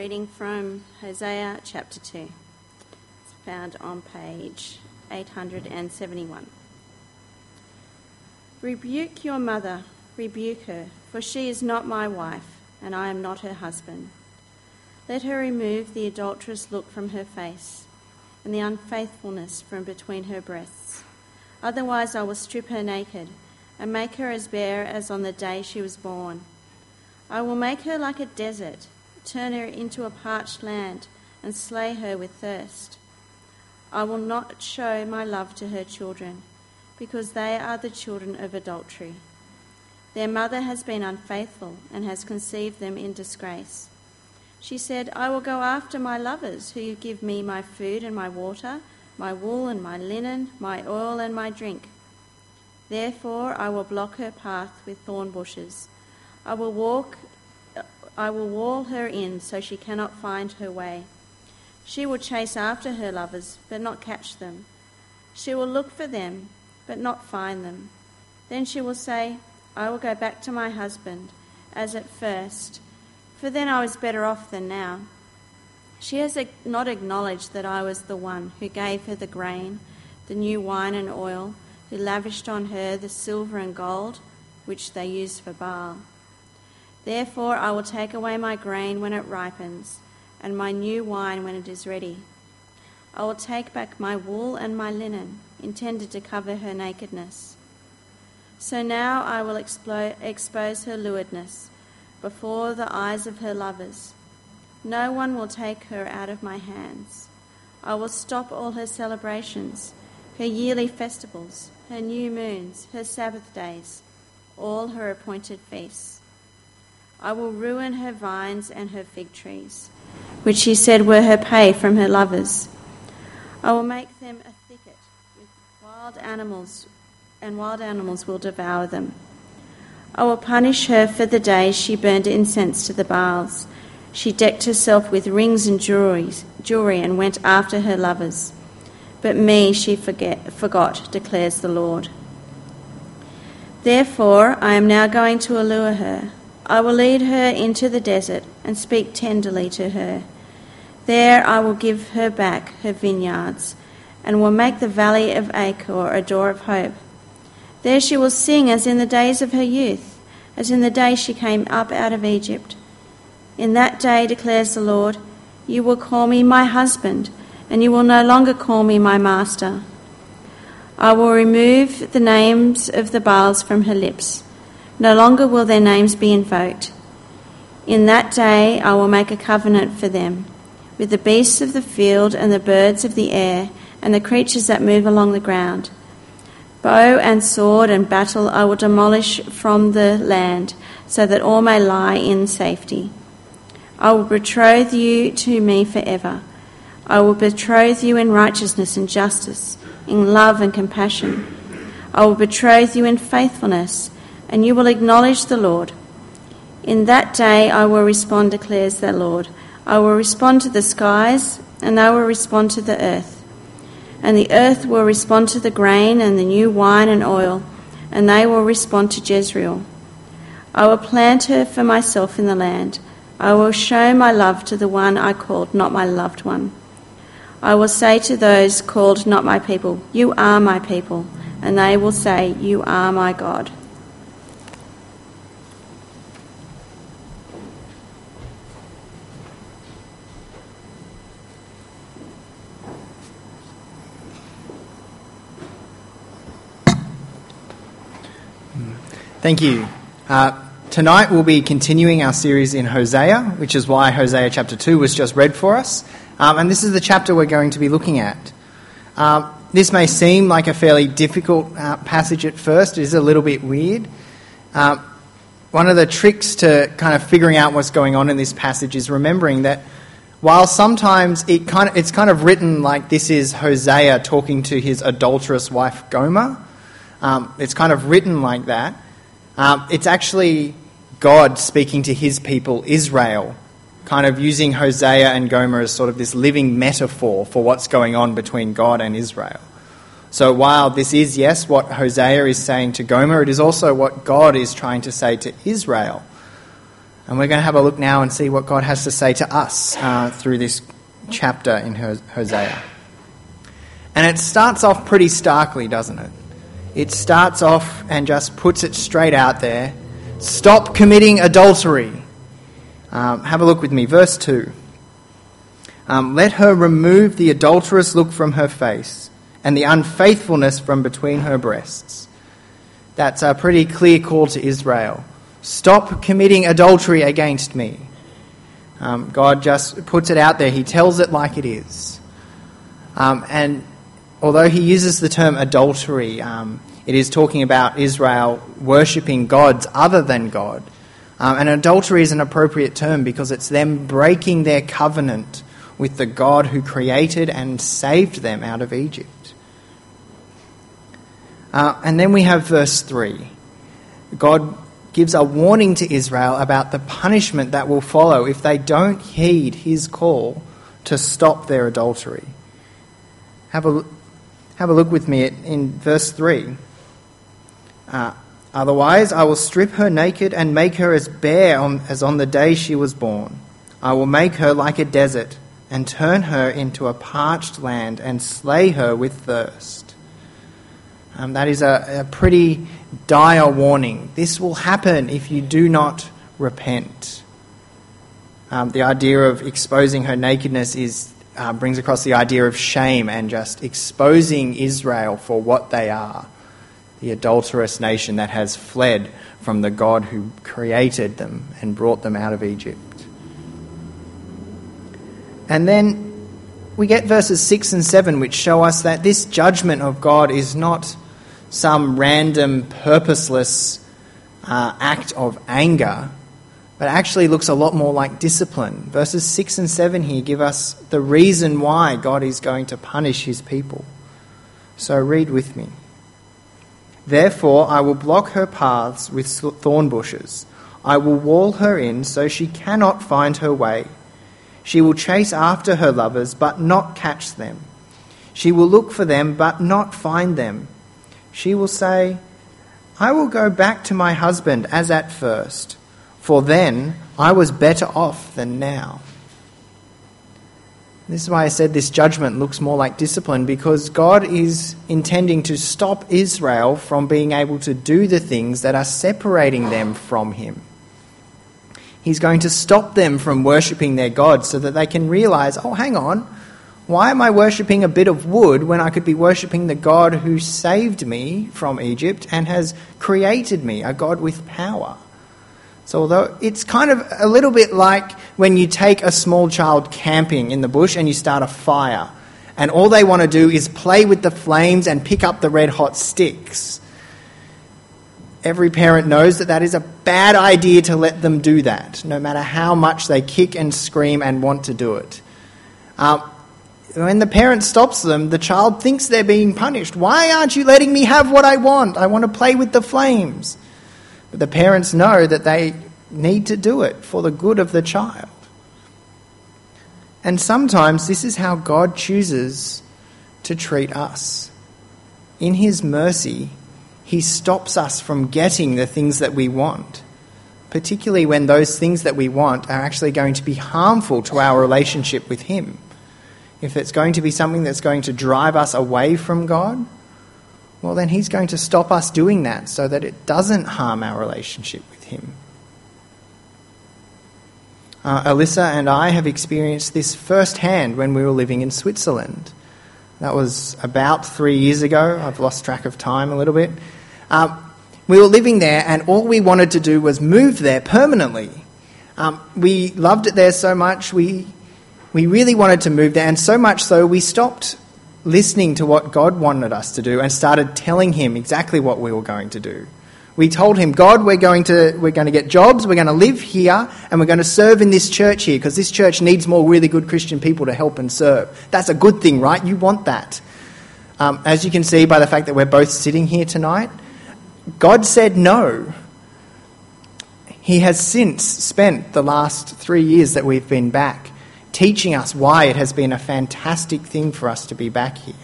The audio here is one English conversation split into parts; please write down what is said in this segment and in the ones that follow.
reading from Hosea chapter 2. It's found on page 871. Rebuke your mother, rebuke her, for she is not my wife, and I am not her husband. Let her remove the adulterous look from her face, and the unfaithfulness from between her breasts. Otherwise, I will strip her naked, and make her as bare as on the day she was born. I will make her like a desert, turn her into a parched land, and slay her with thirst. I will not show my love to her children, because they are the children of adultery. Their mother has been unfaithful and has conceived them in disgrace. She said, I will go after my lovers, who give me my food and my water, my wool and my linen, my oil and my drink. Therefore I will block her path with thorn bushes I will walk I will wall her in so she cannot find her way. She will chase after her lovers, but not catch them. She will look for them, but not find them. Then she will say, I will go back to my husband, as at first, for then I was better off than now. She has not acknowledged that I was the one who gave her the grain, the new wine and oil, who lavished on her the silver and gold, which they used for Baal. Therefore, I will take away my grain when it ripens, and my new wine when it is ready. I will take back my wool and my linen, intended to cover her nakedness. So now I will expose her lewdness before the eyes of her lovers. No one will take her out of my hands. I will stop all her celebrations, her yearly festivals, her new moons, her Sabbath days, all her appointed feasts. I will ruin her vines and her fig trees, which she said were her pay from her lovers. I will make them a thicket with wild animals, and wild animals will devour them. I will punish her for the day she burned incense to the Baals. She decked herself with rings and jewelry, and went after her lovers. But me she forget, forgot, declares the Lord. Therefore, I am now going to allure her I will lead her into the desert and speak tenderly to her. There I will give her back her vineyards and will make the valley of Achor a door of hope. There she will sing as in the days of her youth, as in the day she came up out of Egypt. In that day, declares the Lord, you will call me my husband, and you will no longer call me my master. I will remove the names of the Baals from her lips no longer will their names be invoked. In that day I will make a covenant for them with the beasts of the field and the birds of the air and the creatures that move along the ground. Bow and sword and battle I will demolish from the land so that all may lie in safety. I will betroth you to me forever. I will betroth you in righteousness and justice, in love and compassion. I will betroth you in faithfulness and you will acknowledge the Lord. In that day I will respond, declares the Lord. I will respond to the skies, and they will respond to the earth. And the earth will respond to the grain and the new wine and oil, and they will respond to Jezreel. I will plant her for myself in the land. I will show my love to the one I called not my loved one. I will say to those called not my people, You are my people, and they will say, You are my God. Thank you. Uh, tonight we'll be continuing our series in Hosea, which is why Hosea chapter 2 was just read for us. Um, and this is the chapter we're going to be looking at. Um, this may seem like a fairly difficult uh, passage at first, it is a little bit weird. Uh, one of the tricks to kind of figuring out what's going on in this passage is remembering that while sometimes it kind of, it's kind of written like this is Hosea talking to his adulterous wife Gomer, um, it's kind of written like that. Um, it's actually God speaking to his people, Israel, kind of using Hosea and Gomer as sort of this living metaphor for what's going on between God and Israel. So while this is, yes, what Hosea is saying to Gomer, it is also what God is trying to say to Israel. And we're going to have a look now and see what God has to say to us uh, through this chapter in Hosea. And it starts off pretty starkly, doesn't it? It starts off and just puts it straight out there. Stop committing adultery. Um, have a look with me. Verse 2. Um, Let her remove the adulterous look from her face and the unfaithfulness from between her breasts. That's a pretty clear call to Israel. Stop committing adultery against me. Um, God just puts it out there. He tells it like it is. Um, and although he uses the term adultery, um, it is talking about Israel worshipping gods other than God. Um, and adultery is an appropriate term because it's them breaking their covenant with the God who created and saved them out of Egypt. Uh, and then we have verse 3. God gives a warning to Israel about the punishment that will follow if they don't heed his call to stop their adultery. Have a, have a look with me in verse 3. Uh, Otherwise, I will strip her naked and make her as bare on, as on the day she was born. I will make her like a desert and turn her into a parched land and slay her with thirst. Um, that is a, a pretty dire warning. This will happen if you do not repent. Um, the idea of exposing her nakedness is, uh, brings across the idea of shame and just exposing Israel for what they are the adulterous nation that has fled from the God who created them and brought them out of Egypt. And then we get verses 6 and 7, which show us that this judgment of God is not some random, purposeless uh, act of anger, but actually looks a lot more like discipline. Verses 6 and 7 here give us the reason why God is going to punish his people. So read with me. Therefore, I will block her paths with thorn bushes. I will wall her in so she cannot find her way. She will chase after her lovers, but not catch them. She will look for them, but not find them. She will say, I will go back to my husband as at first, for then I was better off than now. This is why I said this judgment looks more like discipline because God is intending to stop Israel from being able to do the things that are separating them from Him. He's going to stop them from worshipping their God so that they can realize, oh, hang on, why am I worshipping a bit of wood when I could be worshipping the God who saved me from Egypt and has created me, a God with power? So, although it's kind of a little bit like when you take a small child camping in the bush and you start a fire, and all they want to do is play with the flames and pick up the red hot sticks. Every parent knows that that is a bad idea to let them do that, no matter how much they kick and scream and want to do it. Um, when the parent stops them, the child thinks they're being punished. Why aren't you letting me have what I want? I want to play with the flames. But the parents know that they need to do it for the good of the child. And sometimes this is how God chooses to treat us. In His mercy, He stops us from getting the things that we want, particularly when those things that we want are actually going to be harmful to our relationship with Him. If it's going to be something that's going to drive us away from God, well, then He's going to stop us doing that so that it doesn't harm our relationship with Him. Uh, Alyssa and I have experienced this firsthand when we were living in Switzerland. That was about three years ago. I've lost track of time a little bit. Um, we were living there, and all we wanted to do was move there permanently. Um, we loved it there so much, we, we really wanted to move there, and so much so we stopped listening to what God wanted us to do and started telling Him exactly what we were going to do. We told him, God, we're going to, we're going to get jobs, we're going to live here, and we're going to serve in this church here because this church needs more really good Christian people to help and serve. That's a good thing, right? You want that. Um, as you can see by the fact that we're both sitting here tonight, God said no. He has since spent the last three years that we've been back teaching us why it has been a fantastic thing for us to be back here.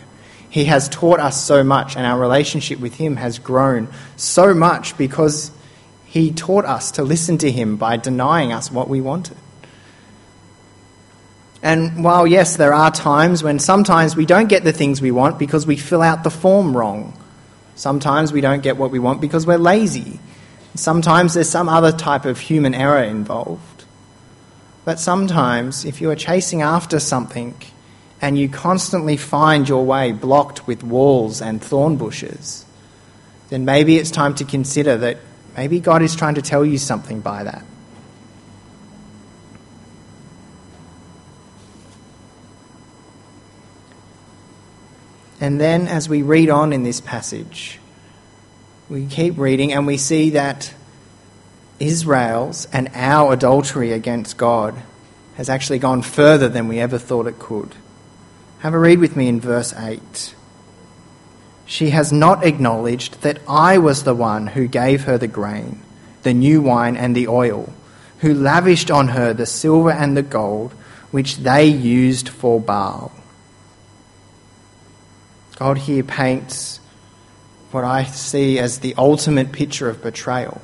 He has taught us so much, and our relationship with Him has grown so much because He taught us to listen to Him by denying us what we wanted. And while, yes, there are times when sometimes we don't get the things we want because we fill out the form wrong. Sometimes we don't get what we want because we're lazy. Sometimes there's some other type of human error involved. But sometimes, if you are chasing after something and you constantly find your way blocked with walls and thorn bushes, then maybe it's time to consider that maybe God is trying to tell you something by that. And then, as we read on in this passage, we keep reading and we see that Israel's and our adultery against God has actually gone further than we ever thought it could. Have a read with me in verse 8. She has not acknowledged that I was the one who gave her the grain, the new wine, and the oil, who lavished on her the silver and the gold which they used for Baal. God here paints what I see as the ultimate picture of betrayal.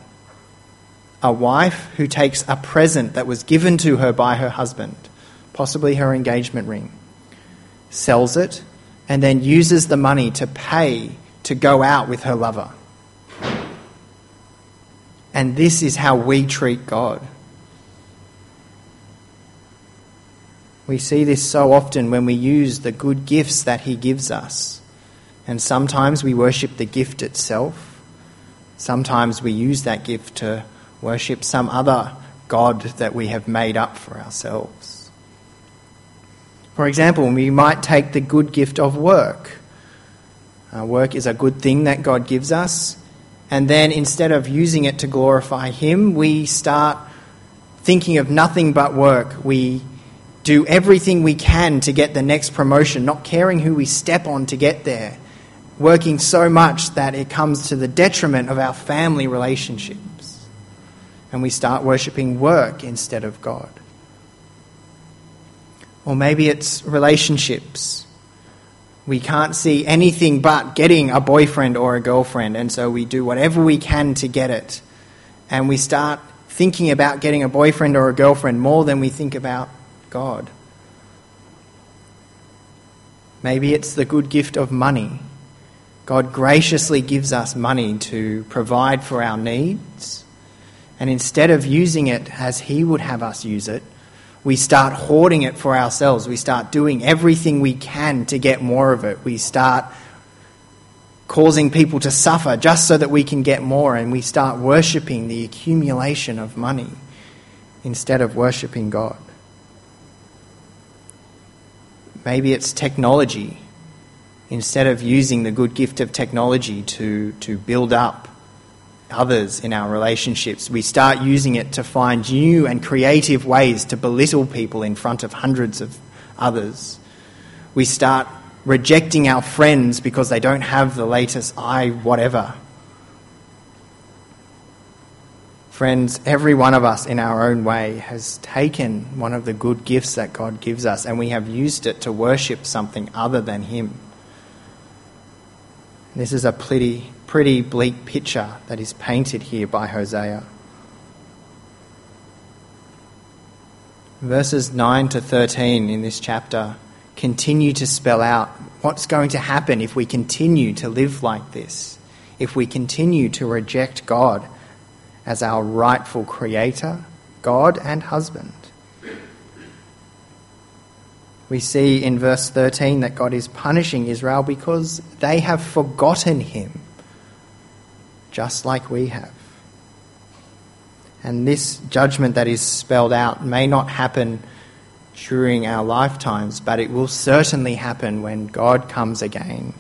A wife who takes a present that was given to her by her husband, possibly her engagement ring, sells it, and then uses the money to pay to go out with her lover. And this is how we treat God. We see this so often when we use the good gifts that He gives us and sometimes we worship the gift itself. Sometimes we use that gift to worship some other God that we have made up for ourselves. For example, we might take the good gift of work. Uh, work is a good thing that God gives us, and then instead of using it to glorify Him, we start thinking of nothing but work. We do everything we can to get the next promotion, not caring who we step on to get there working so much that it comes to the detriment of our family relationships. And we start worshipping work instead of God. Or maybe it's relationships. We can't see anything but getting a boyfriend or a girlfriend, and so we do whatever we can to get it. And we start thinking about getting a boyfriend or a girlfriend more than we think about God. Maybe it's the good gift of money. God graciously gives us money to provide for our needs. And instead of using it as He would have us use it, we start hoarding it for ourselves. We start doing everything we can to get more of it. We start causing people to suffer just so that we can get more. And we start worshipping the accumulation of money instead of worshipping God. Maybe it's technology instead of using the good gift of technology to, to build up others in our relationships, we start using it to find new and creative ways to belittle people in front of hundreds of others. We start rejecting our friends because they don't have the latest i whatever. Friends, every one of us in our own way has taken one of the good gifts that God gives us and we have used it to worship something other than Him. This is a pretty, pretty bleak picture that is painted here by Hosea. Verses 9 to 13 in this chapter continue to spell out what's going to happen if we continue to live like this, if we continue to reject God as our rightful creator, God and husband we see in verse 13 that God is punishing Israel because they have forgotten him, just like we have. And this judgment that is spelled out may not happen during our lifetimes, but it will certainly happen when God comes again.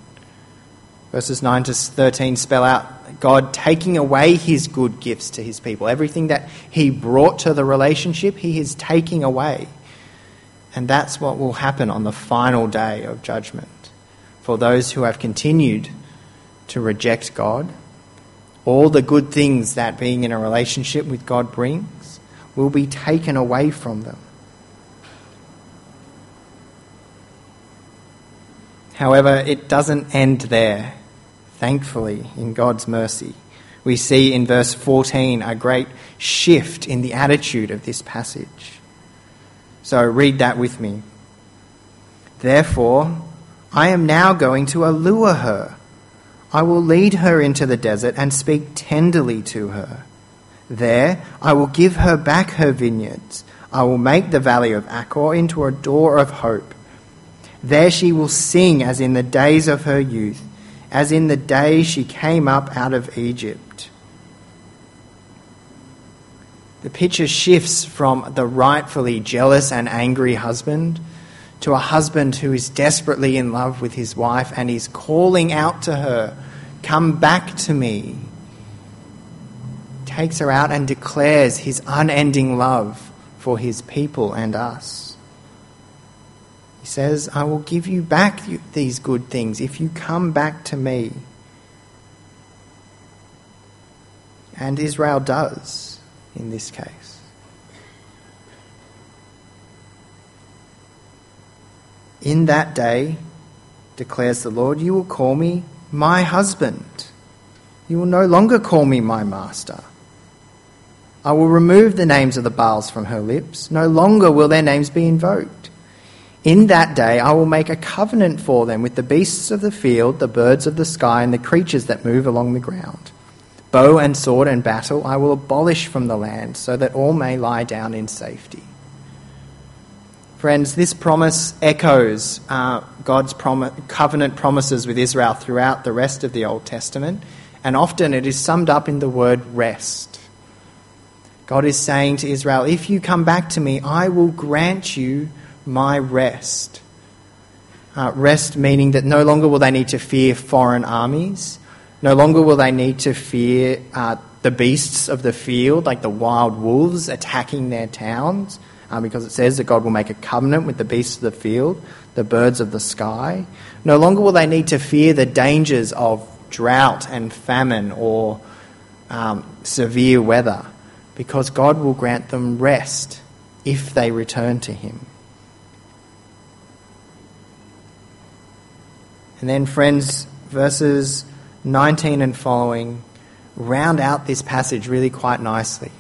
Verses 9 to 13 spell out God taking away his good gifts to his people. Everything that he brought to the relationship, he is taking away. And that's what will happen on the final day of judgment for those who have continued to reject God. All the good things that being in a relationship with God brings will be taken away from them. However, it doesn't end there, thankfully, in God's mercy. we see in verse 14 a great shift in the attitude of this passage. So read that with me. Therefore, I am now going to allure her. I will lead her into the desert and speak tenderly to her. There, I will give her back her vineyards. I will make the valley of Achor into a door of hope. There she will sing as in the days of her youth, as in the day she came up out of Egypt. The picture shifts from the rightfully jealous and angry husband to a husband who is desperately in love with his wife and is calling out to her, Come back to me. Takes her out and declares his unending love for his people and us. He says, I will give you back these good things if you come back to me. And Israel does in this case. In that day, declares the Lord, you will call me my husband. You will no longer call me my master. I will remove the names of the Baals from her lips. No longer will their names be invoked. In that day, I will make a covenant for them with the beasts of the field, the birds of the sky, and the creatures that move along the ground. Bow and sword and battle I will abolish from the land, so that all may lie down in safety. Friends, this promise echoes uh, God's covenant promises with Israel throughout the rest of the Old Testament, and often it is summed up in the word rest. God is saying to Israel, If you come back to me, I will grant you my rest. Uh, rest meaning that no longer will they need to fear foreign armies. No longer will they need to fear uh, the beasts of the field, like the wild wolves attacking their towns, uh, because it says that God will make a covenant with the beasts of the field, the birds of the sky. No longer will they need to fear the dangers of drought and famine or um, severe weather, because God will grant them rest if they return to Him. And then, friends, verses 19 and following round out this passage really quite nicely.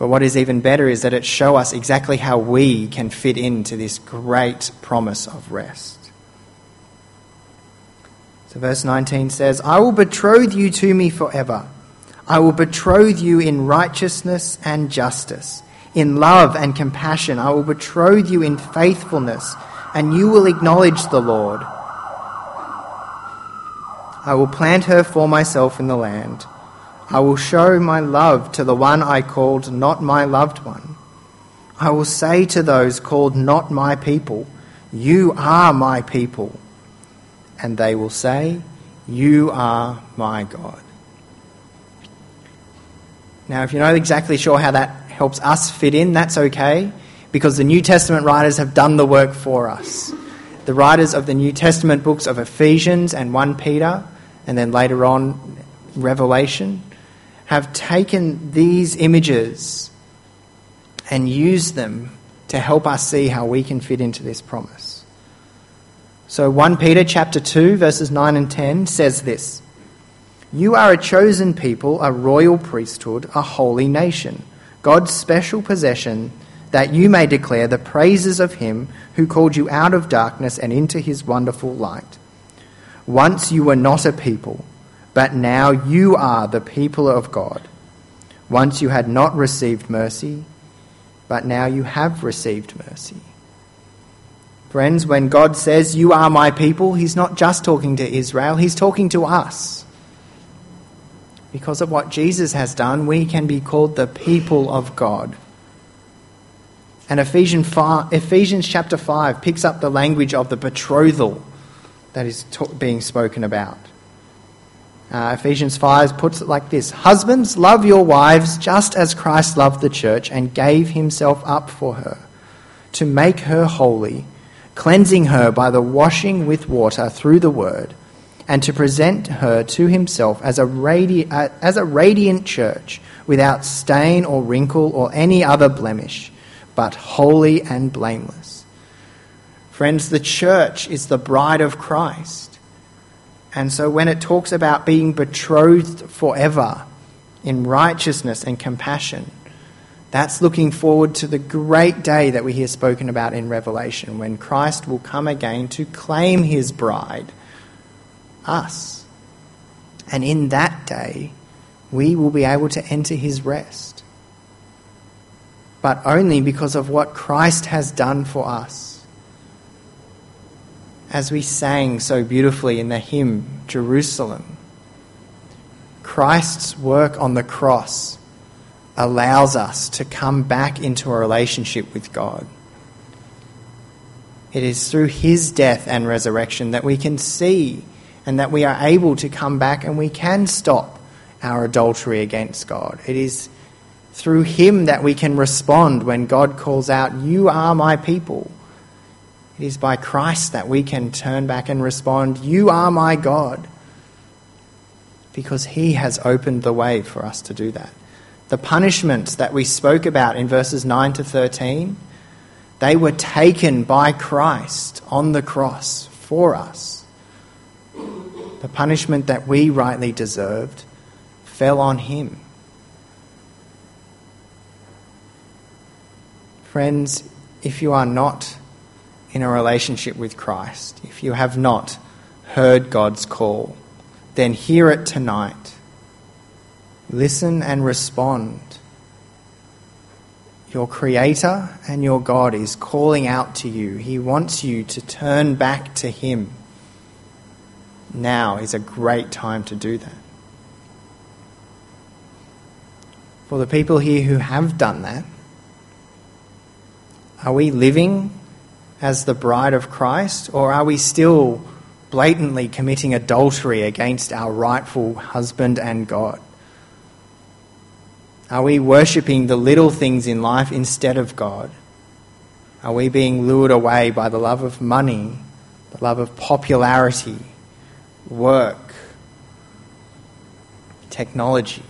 But what is even better is that it show us exactly how we can fit into this great promise of rest. So verse 19 says, I will betroth you to me forever. I will betroth you in righteousness and justice. In love and compassion, I will betroth you in faithfulness, and you will acknowledge the Lord. I will plant her for myself in the land. I will show my love to the one I called not my loved one. I will say to those called not my people, You are my people. And they will say, You are my God. Now, if you're not exactly sure how that helps us fit in, that's okay, because the New Testament writers have done the work for us the writers of the New Testament books of Ephesians and 1 Peter, and then later on Revelation, have taken these images and used them to help us see how we can fit into this promise. So 1 Peter chapter 2 verses 9 and 10 says this: You are a chosen people, a royal priesthood, a holy nation, God's special possession that you may declare the praises of him who called you out of darkness and into his wonderful light. Once you were not a people, but now you are the people of God. Once you had not received mercy, but now you have received mercy. Friends, when God says, You are my people, He's not just talking to Israel, He's talking to us. Because of what Jesus has done, we can be called the people of God. And Ephesians, 5, Ephesians chapter 5 picks up the language of the betrothal that is being spoken about. Uh, Ephesians 5 puts it like this Husbands, love your wives just as Christ loved the church and gave himself up for her, to make her holy, cleansing her by the washing with water through the word, and to present her to himself as a, radi- uh, as a radiant church without stain or wrinkle or any other blemish but holy and blameless. Friends, the church is the bride of Christ. And so when it talks about being betrothed forever in righteousness and compassion, that's looking forward to the great day that we hear spoken about in Revelation when Christ will come again to claim his bride, us. And in that day, we will be able to enter his rest. But only because of what Christ has done for us. As we sang so beautifully in the hymn, Jerusalem, Christ's work on the cross allows us to come back into a relationship with God. It is through his death and resurrection that we can see and that we are able to come back and we can stop our adultery against God. It is through him that we can respond when God calls out, You are my people. It is by Christ that we can turn back and respond, You are my God. Because he has opened the way for us to do that the punishments that we spoke about in verses 9 to 13, they were taken by Christ on the cross for us. The punishment that we rightly deserved fell on him. Friends, if you are not in a relationship with Christ, if you have not heard God's call, then hear it tonight Listen and respond. Your Creator and your God is calling out to you. He wants you to turn back to Him. Now is a great time to do that. For the people here who have done that, are we living as the bride of Christ, or are we still blatantly committing adultery against our rightful husband and God? Are we worshipping the little things in life instead of God? Are we being lured away by the love of money, the love of popularity, work, technology?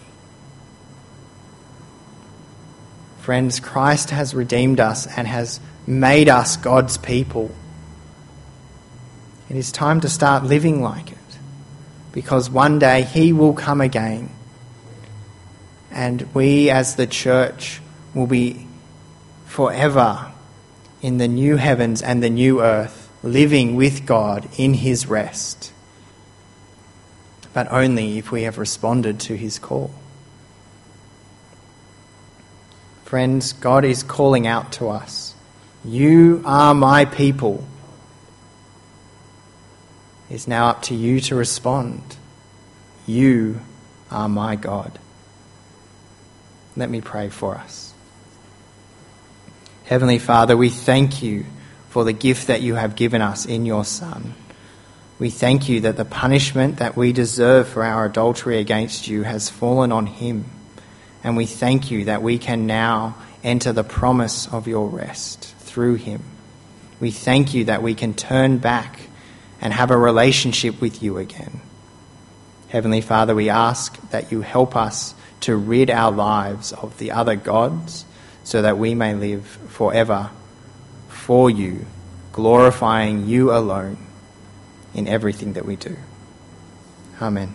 Friends, Christ has redeemed us and has made us God's people. It is time to start living like it because one day He will come again and we as the church will be forever in the new heavens and the new earth, living with God in His rest. But only if we have responded to His call. Friends, God is calling out to us. You are my people. It's now up to you to respond. You are my God. Let me pray for us. Heavenly Father, we thank you for the gift that you have given us in your Son. We thank you that the punishment that we deserve for our adultery against you has fallen on him. And we thank you that we can now enter the promise of your rest through him. We thank you that we can turn back and have a relationship with you again. Heavenly Father, we ask that you help us to rid our lives of the other gods so that we may live forever for you, glorifying you alone in everything that we do. Amen.